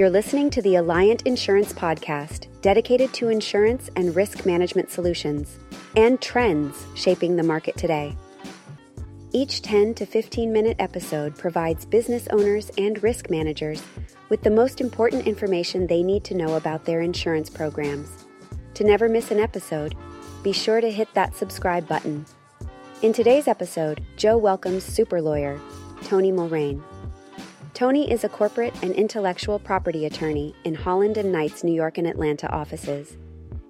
You're listening to the Alliant Insurance Podcast, dedicated to insurance and risk management solutions and trends shaping the market today. Each 10 to 15 minute episode provides business owners and risk managers with the most important information they need to know about their insurance programs. To never miss an episode, be sure to hit that subscribe button. In today's episode, Joe welcomes super lawyer Tony Mulrain. Tony is a corporate and intellectual property attorney in Holland and Knight's, New York and Atlanta offices,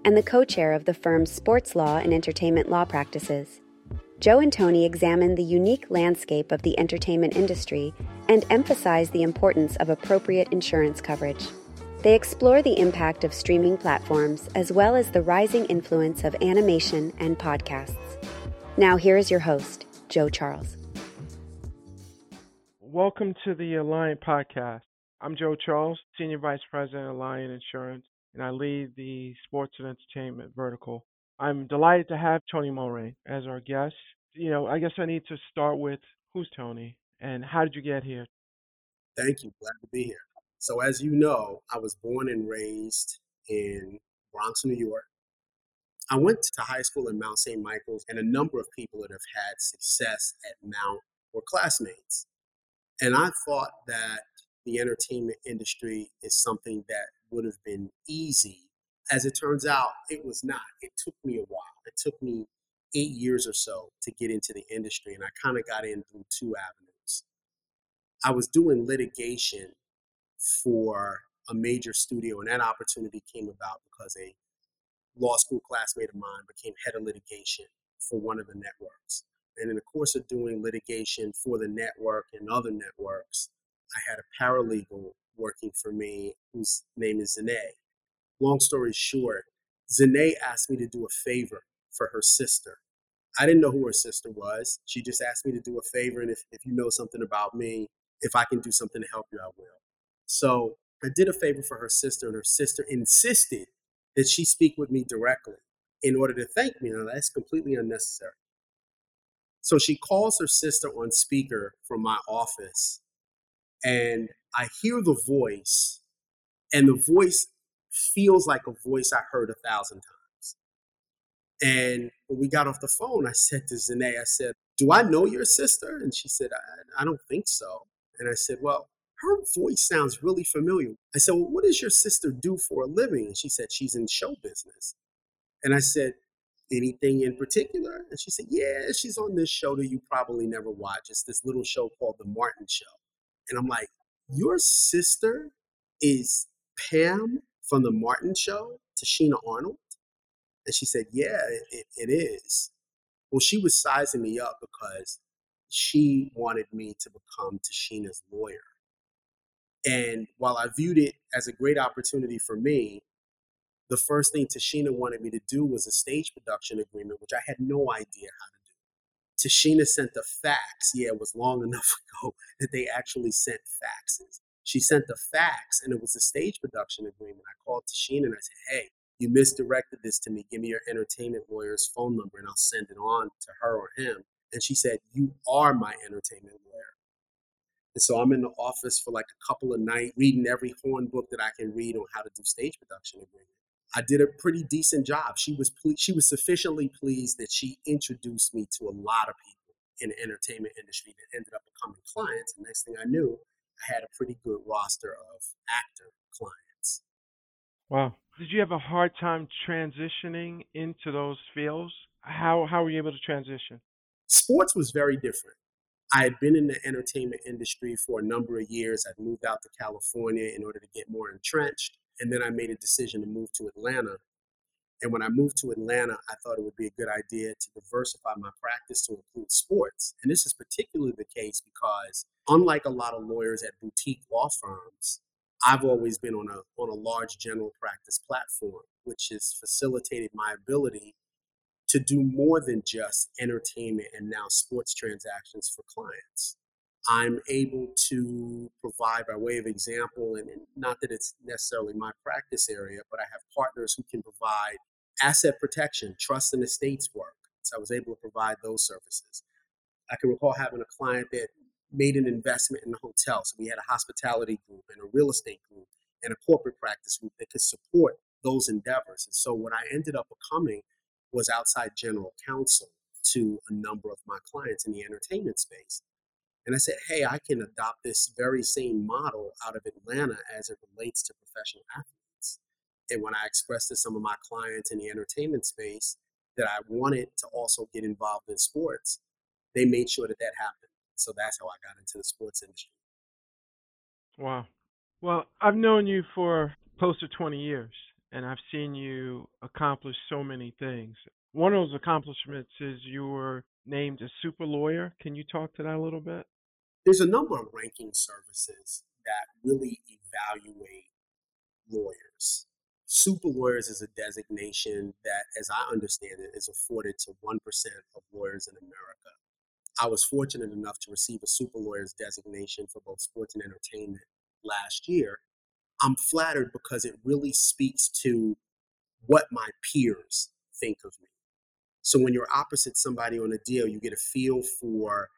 and the co chair of the firm's sports law and entertainment law practices. Joe and Tony examine the unique landscape of the entertainment industry and emphasize the importance of appropriate insurance coverage. They explore the impact of streaming platforms as well as the rising influence of animation and podcasts. Now, here is your host, Joe Charles. Welcome to the Alliant Podcast. I'm Joe Charles, Senior Vice President of Alliant Insurance, and I lead the sports and entertainment vertical. I'm delighted to have Tony Mulrain as our guest. You know, I guess I need to start with who's Tony and how did you get here? Thank you. Glad to be here. So, as you know, I was born and raised in Bronx, New York. I went to high school in Mount St. Michael's, and a number of people that have had success at Mount were classmates. And I thought that the entertainment industry is something that would have been easy. As it turns out, it was not. It took me a while. It took me eight years or so to get into the industry, and I kind of got in through two avenues. I was doing litigation for a major studio, and that opportunity came about because a law school classmate of mine became head of litigation for one of the networks. And in the course of doing litigation for the network and other networks, I had a paralegal working for me whose name is Zane. Long story short, Zane asked me to do a favor for her sister. I didn't know who her sister was. She just asked me to do a favor. And if, if you know something about me, if I can do something to help you, I will. So I did a favor for her sister, and her sister insisted that she speak with me directly in order to thank me. Now, that's completely unnecessary. So she calls her sister on speaker from my office, and I hear the voice, and the voice feels like a voice I heard a thousand times. And when we got off the phone, I said to Zane, I said, Do I know your sister? And she said, I, I don't think so. And I said, Well, her voice sounds really familiar. I said, Well, what does your sister do for a living? And she said, She's in show business. And I said, anything in particular? And she said, Yeah, she's on this show that you probably never watch. It's this little show called The Martin Show. And I'm like, Your sister is Pam from The Martin Show, Tichina Arnold? And she said, Yeah, it, it is. Well, she was sizing me up because she wanted me to become Tichina's lawyer. And while I viewed it as a great opportunity for me, the first thing Tichina wanted me to do was a stage production agreement, which I had no idea how to do. Tichina sent the fax. Yeah, it was long enough ago that they actually sent faxes. She sent the fax, and it was a stage production agreement. I called Tichina and I said, "Hey, you misdirected this to me. Give me your entertainment lawyer's phone number, and I'll send it on to her or him." And she said, "You are my entertainment lawyer." And so I'm in the office for like a couple of nights, reading every horn book that I can read on how to do stage production agreement. I did a pretty decent job. She was ple- she was sufficiently pleased that she introduced me to a lot of people in the entertainment industry that ended up becoming clients. And next thing I knew, I had a pretty good roster of actor clients. Wow. Did you have a hard time transitioning into those fields? How how were you able to transition? Sports was very different. I had been in the entertainment industry for a number of years. I'd moved out to California in order to get more entrenched. And then I made a decision to move to Atlanta. And when I moved to Atlanta, I thought it would be a good idea to diversify my practice to include sports. And this is particularly the case because, unlike a lot of lawyers at boutique law firms, I've always been on a, on a large general practice platform, which has facilitated my ability to do more than just entertainment and now sports transactions for clients. I'm able to provide by way of example, and, not that it's necessarily my practice area, but I have partners who can provide asset protection, trust and estates work. So I was able to provide those services. I can recall having a client that made an investment in a hotel. So we had a hospitality group and a real estate group. and a corporate practice group that could support those endeavors. And so what I ended up becoming was outside general counsel to a number of my clients in the entertainment space. And I said, hey, I can adopt this very same model out of Atlanta as it relates to professional athletes. And when I expressed to some of my clients in the entertainment space that I wanted to also get involved in sports, they made sure that that happened. So that's how I got into the sports industry. Wow. Well, I've known you for close to 20 years, and I've seen you accomplish so many things. One of those accomplishments is you were named a super lawyer. Can you talk to that a little bit? There's a number of ranking services that really evaluate lawyers. Super lawyers is a designation that, as I understand it, is afforded to 1% of lawyers in America. I was fortunate enough to receive a super lawyer's designation for both sports and entertainment last year. I'm flattered because it really speaks to what my peers think of me. So when you're opposite somebody on a deal, you get a feel for,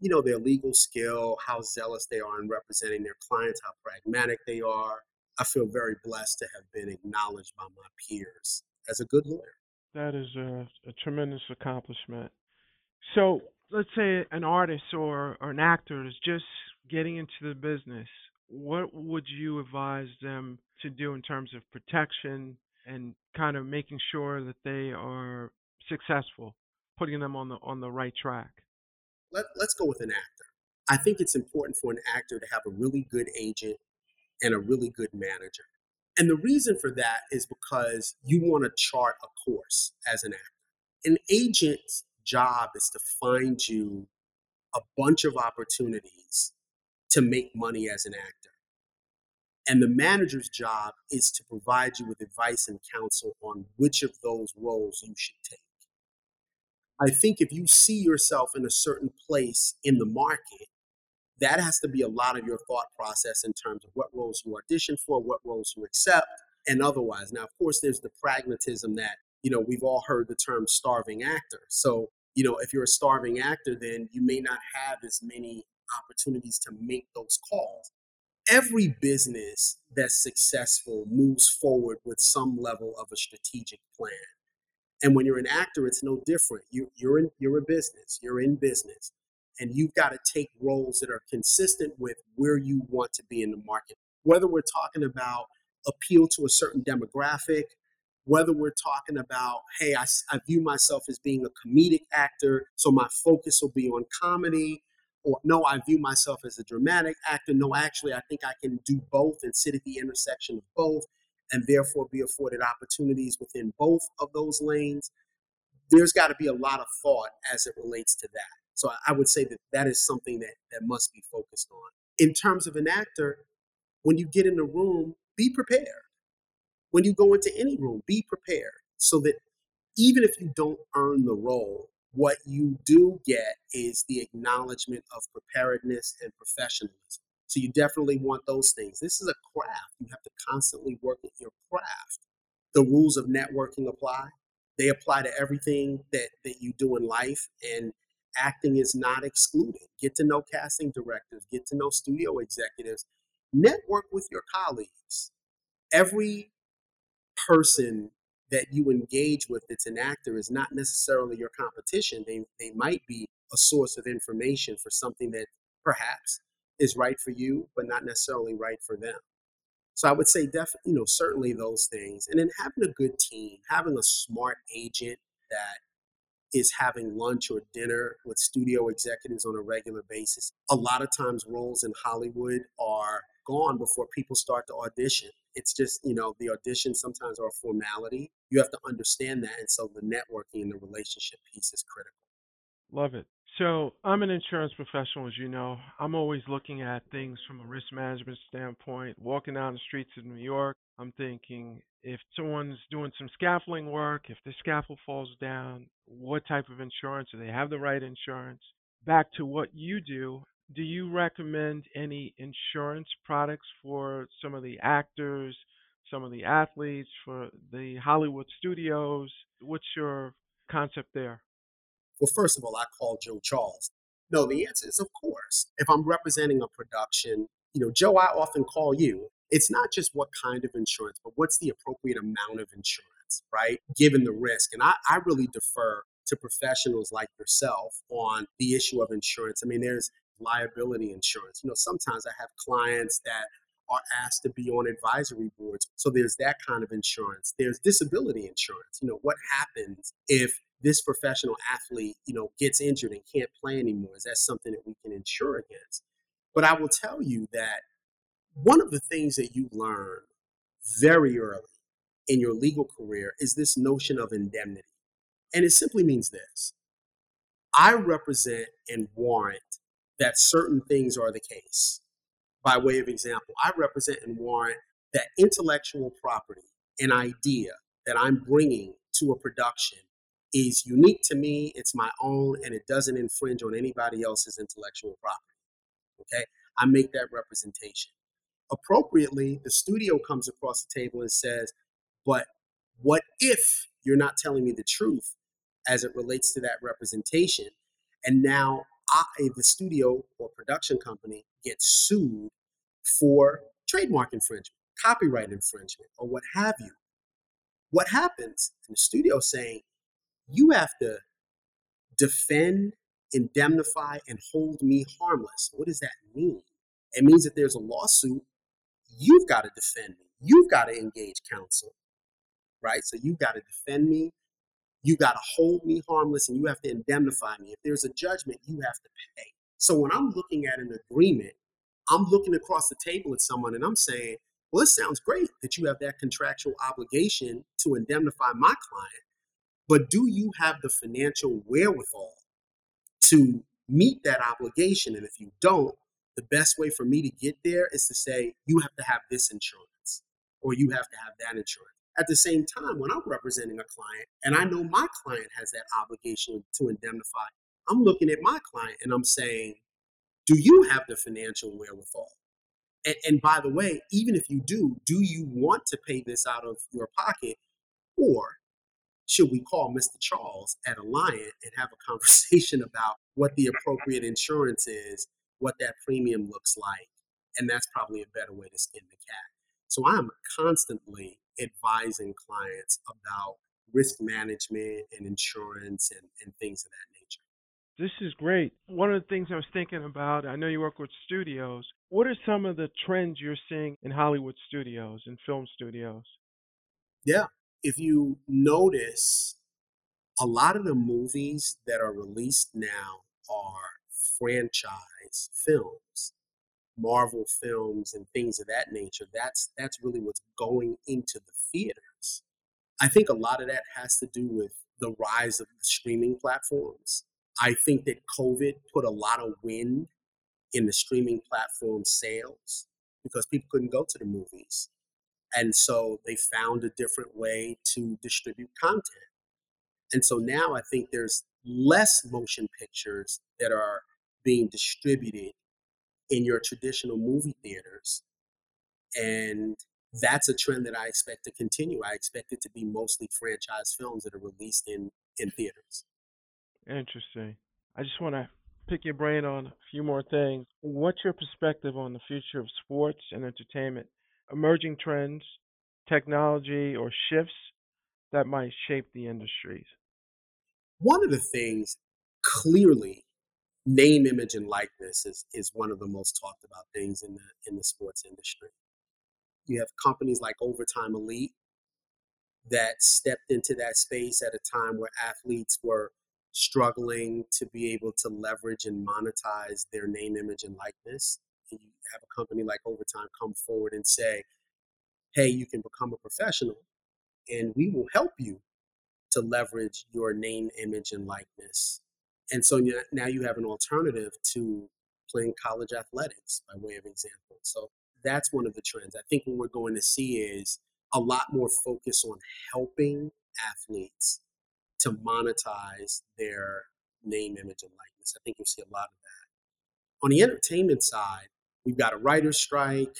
you know, their legal skill, how zealous they are in representing their clients, how pragmatic they are. I feel very blessed to have been acknowledged by my peers as a good lawyer. That is a, a tremendous accomplishment. So let's say an artist or, or an actor is just getting into the business. What would you advise them to do in terms of protection and kind of making sure that they are successful, putting them on the on the right track? Let, let's go with an actor. I think it's important for an actor to have a really good agent and a really good manager. And the reason for that is because you want to chart a course as an actor. An agent's job is to find you a bunch of opportunities to make money as an actor. And the manager's job is to provide you with advice and counsel on which of those roles you should take. I think if you see yourself in a certain place in the market, that has to be a lot of your thought process in terms of what roles you audition for, what roles you accept, and otherwise. Now, of course, there's the pragmatism that, you know, we've all heard the term starving actor. So, you know, if you're a starving actor, then you may not have as many opportunities to make those calls. Every business that's successful moves forward with some level of a strategic plan. And when you're an actor, it's no different. You, you're in you're a business. You're in business, and you've got to take roles that are consistent with where you want to be in the market. Whether we're talking about appeal to a certain demographic, whether we're talking about, hey, I, I view myself as being a comedic actor, so my focus will be on comedy, or no, I view myself as a dramatic actor. No, actually, I think I can do both and sit at the intersection of both and therefore be afforded opportunities within both of those lanes, there's got to be a lot of thought as it relates to that. So I would say that that is something that, that must be focused on. In terms of an actor, when you get in the room, be prepared. When you go into any room, be prepared so that even if you don't earn the role, what you do get is the acknowledgement of preparedness and professionalism. So you definitely want those things. This is a craft. You have to constantly work at your craft. The rules of networking apply. They apply to everything that, that you do in life, and acting is not excluded. Get to know casting directors, get to know studio executives, network with your colleagues. Every person that you engage with that's an actor is not necessarily your competition. They, they might be a source of information for something that perhaps is right for you, but not necessarily right for them. So I would say, definitely, you know, certainly those things. And then having a good team, having a smart agent that is having lunch or dinner with studio executives on a regular basis. A lot of times, roles in Hollywood are gone before people start to audition. It's just, you know, the auditions sometimes are a formality. You have to understand that. And so the networking and the relationship piece is critical. Love it. So I'm an insurance professional, as you know. I'm always looking at things from a risk management standpoint. Walking down the streets of New York, I'm thinking if someone's doing some scaffolding work, if the scaffold falls down, what type of insurance? Do they have the right insurance? Back to what you do, do you recommend any insurance products for some of the actors, some of the athletes, for the Hollywood studios? What's your concept there? Well, first of all, I call Joe Charles. No, the answer is of course. If I'm representing a production, you know, Joe, I often call you it's not just what kind of insurance, but what's the appropriate amount of insurance, right? Given the risk. And I, I really defer to professionals like yourself on the issue of insurance. I mean, there's liability insurance. You know, sometimes I have clients that are asked to be on advisory boards. So there's that kind of insurance. There's disability insurance. You know, what happens if this professional athlete, you know, gets injured and can't play anymore? Is that something that we can insure against? But I will tell you that one of the things that you learn very early in your legal career is this notion of indemnity. And it simply means this I represent and warrant that certain things are the case. By way of example, I represent and warrant that intellectual property, an idea that I'm bringing to a production is unique to me, it's my own, and it doesn't infringe on anybody else's intellectual property. Okay? I make that representation. Appropriately, the studio comes across the table and says, But what if you're not telling me the truth as it relates to that representation? And now I, the studio or production company gets sued for trademark infringement, copyright infringement, or what have you. What happens in the studio saying, you have to defend, indemnify, and hold me harmless. What does that mean? It means that there's a lawsuit, you've got to defend me. You've got to engage counsel, right? So you've got to defend me. You got to hold me harmless and you have to indemnify me. If there's a judgment, you have to pay. So when I'm looking at an agreement, I'm looking across the table at someone and I'm saying, well, it sounds great that you have that contractual obligation to indemnify my client, but do you have the financial wherewithal to meet that obligation? And if you don't, the best way for me to get there is to say, you have to have this insurance or you have to have that insurance. At the same time, when I'm representing a client and I know my client has that obligation to indemnify, I'm looking at my client and I'm saying, do you have the financial wherewithal? And, and by the way, even if you do, do you want to pay this out of your pocket? Or should we call Mr. Charles at Alliant and have a conversation about what the appropriate insurance is, what that premium looks like? And that's probably a better way to skin the cat. So I'm constantly advising clients about risk management and insurance and, and things of that nature. This is great. One of the things I was thinking about, I know you work with studios. What are some of the trends you're seeing in Hollywood studios and film studios? Yeah. If you notice, a lot of the movies that are released now are franchise films. Marvel films and things of that nature. That's that's really what's going into the theaters. I think a lot of that has to do with the rise of the streaming platforms. I think that COVID put a lot of wind in the streaming platform sales because people couldn't go to the movies. And so they found a different way to distribute content. And so now I think there's less motion pictures that are being distributed in your traditional movie theaters. And that's a trend that I expect to continue. I expect it to be mostly franchise films that are released in, in theaters. Interesting. I just want to pick your brain on a few more things. What's your perspective on the future of sports and entertainment? Emerging trends, technology, or shifts that might shape the industries? One of the things clearly name, image, and likeness is, is one of the most talked about things in the in the sports industry. You have companies like Overtime Elite that stepped into that space at a time where athletes were struggling to be able to leverage and monetize their name, image, and likeness. And you have a company like Overtime come forward and say, hey, you can become a professional and we will help you to leverage your name, image, and likeness and so now you have an alternative to playing college athletics by way of example. So that's one of the trends. I think what we're going to see is a lot more focus on helping athletes to monetize their name, image, and likeness. I think you'll see a lot of that. On the entertainment side, we've got a writer's strike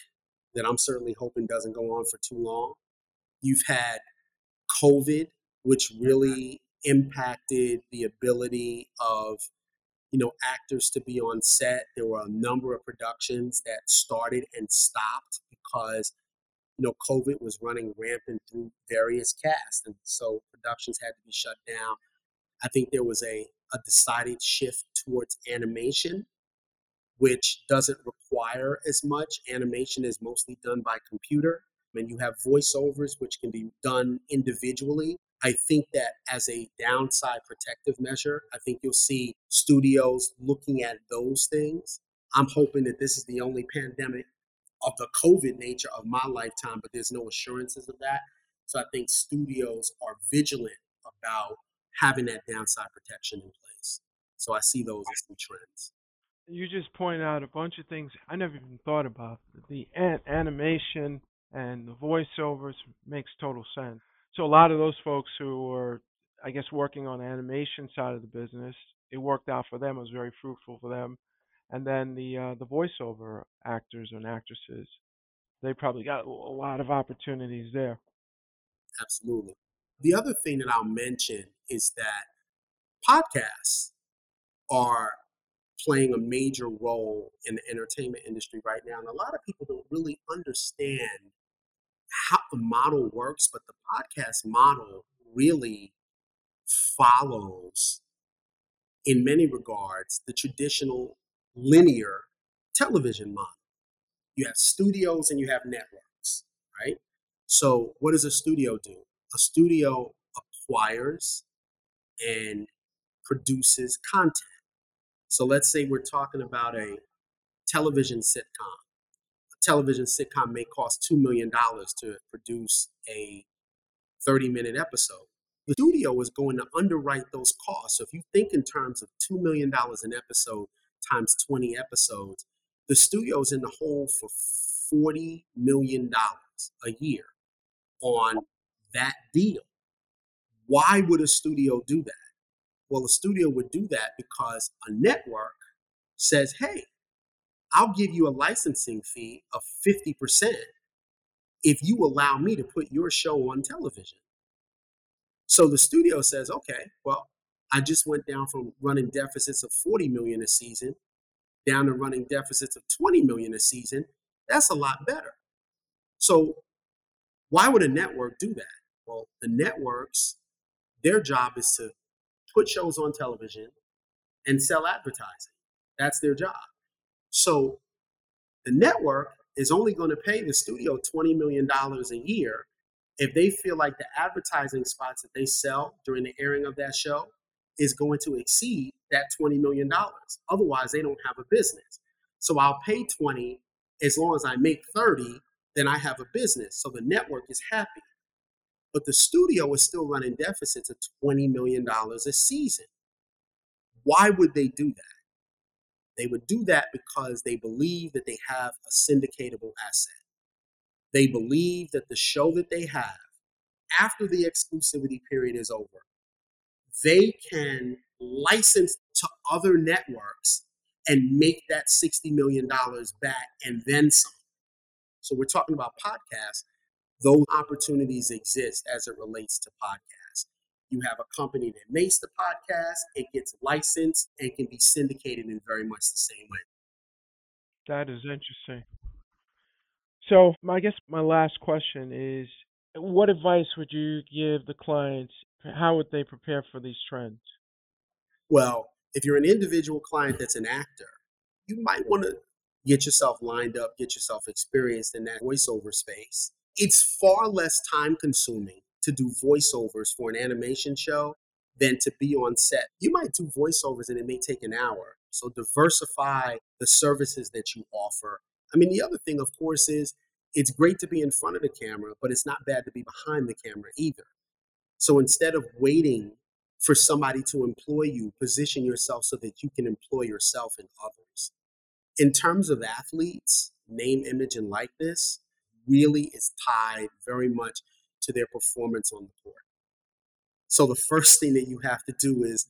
that I'm certainly hoping doesn't go on for too long. You've had COVID, which mm-hmm. really impacted the ability of you know, actors to be on set. There were a number of productions that started and stopped because, you know, COVID was running rampant through various casts. And so productions had to be shut down. I think there was a, a decided shift towards animation, which doesn't require as much. Animation is mostly done by computer. And you have voiceovers, which can be done individually. I think that as a downside protective measure, I think you'll see studios looking at those things. I'm hoping that this is the only pandemic of the COVID nature of my lifetime, but there's no assurances of that. So I think studios are vigilant about having that downside protection in place. So I see those as some trends. You just point out a bunch of things I never even thought about. The an- animation and the voiceovers makes total sense. So a lot of those folks who were, I guess, working on the animation side of the business, it worked out for them. It was very fruitful for them. And then the uh, the voiceover actors and actresses, they probably got a lot of opportunities there. Absolutely. The other thing that I'll mention is that podcasts are playing a major role in the entertainment industry right now. And a lot of people don't really understand how the model works, but the podcast model really follows, in many regards, the traditional linear television model. You have studios and you have networks, right? So, what does a studio do? A studio acquires and produces content. So, let's say we're talking about a television sitcom A television sitcom may cost $2 million to produce a 30 minute episode. The studio is going to underwrite those costs. So if you think in terms of $2 million an episode times 20 episodes, the studio is in the hole for $40 million a year on that deal. Why would a studio do that? Well, a studio would do that because a network says, hey, I'll give you a licensing fee of 50% if you allow me to put your show on television. So the studio says, okay, well, I just went down from running deficits of 40 million a season down to running deficits of 20 million a season. That's a lot better. So why would a network do that? Well, the networks, their job is to put shows on television and sell advertising. That's their job. So the network is only going to pay the studio $20 million a year if they feel like the advertising spots that they sell during the airing of that show is going to exceed that $20 million. Otherwise, they don't have a business. So I'll pay 20 as long as I make 30, then I have a business. So the network is happy. But the studio is still running deficits of $20 million a season. Why would they do that? They would do that because they believe that they have a syndicatable asset. They believe that the show that they have, after the exclusivity period is over, they can license to other networks and make that $60 million back and then some. So we're talking about podcasts. Those opportunities exist as it relates to podcasts. You have a company that makes the podcast, it gets licensed, and can be syndicated in very much the same way. That is interesting. So, I guess my last question is what advice would you give the clients? How would they prepare for these trends? Well, if you're an individual client that's an actor, you might want to get yourself lined up, get yourself experienced in that voiceover space. It's far less time consuming to do voiceovers for an animation show than to be on set. You might do voiceovers and it may take an hour. So diversify the services that you offer. I mean, the other thing, of course, is it's great to be in front of the camera, but it's not bad to be behind the camera either. So instead of waiting for somebody to employ you, position yourself so that you can employ yourself and others. In terms of athletes, name, image, and likeness really is tied very much to their performance on the court. So the first thing that you have to do is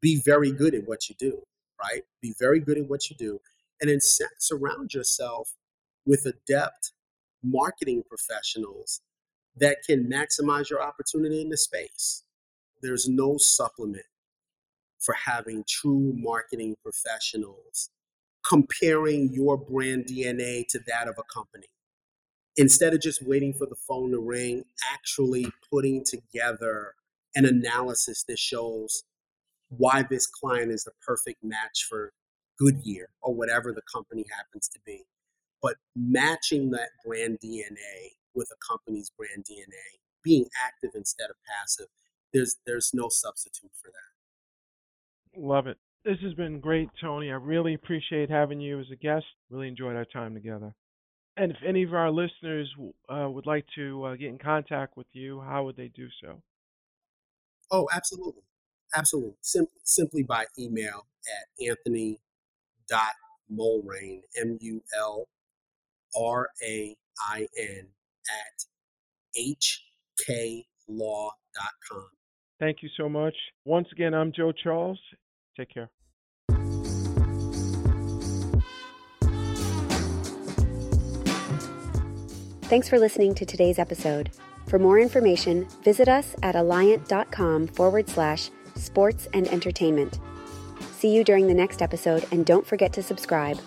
be very good at what you do, right? Be very good at what you do, and then surround yourself with adept marketing professionals that can maximize your opportunity in the space. There's no supplement for having true marketing professionals comparing your brand DNA to that of a company. Instead of just waiting for the phone to ring, actually putting together an analysis that shows why this client is the perfect match for Goodyear or whatever the company happens to be. But matching that brand DNA with a company's brand DNA, being active instead of passive, there's there's no substitute for that. Love it. This has been great, Tony. I really appreciate having you as a guest. Really enjoyed our time together. And if any of our listeners uh, would like to uh, get in contact with you, how would they do so? Oh, absolutely. Absolutely. Sim- simply by email at anthony.mulrain, M U L R A I N, at hklaw.com. Thank you so much. Once again, I'm Joe Charles. Take care. Thanks for listening to today's episode. For more information, visit us at alliant.com forward slash sports and entertainment. See you during the next episode, and don't forget to subscribe.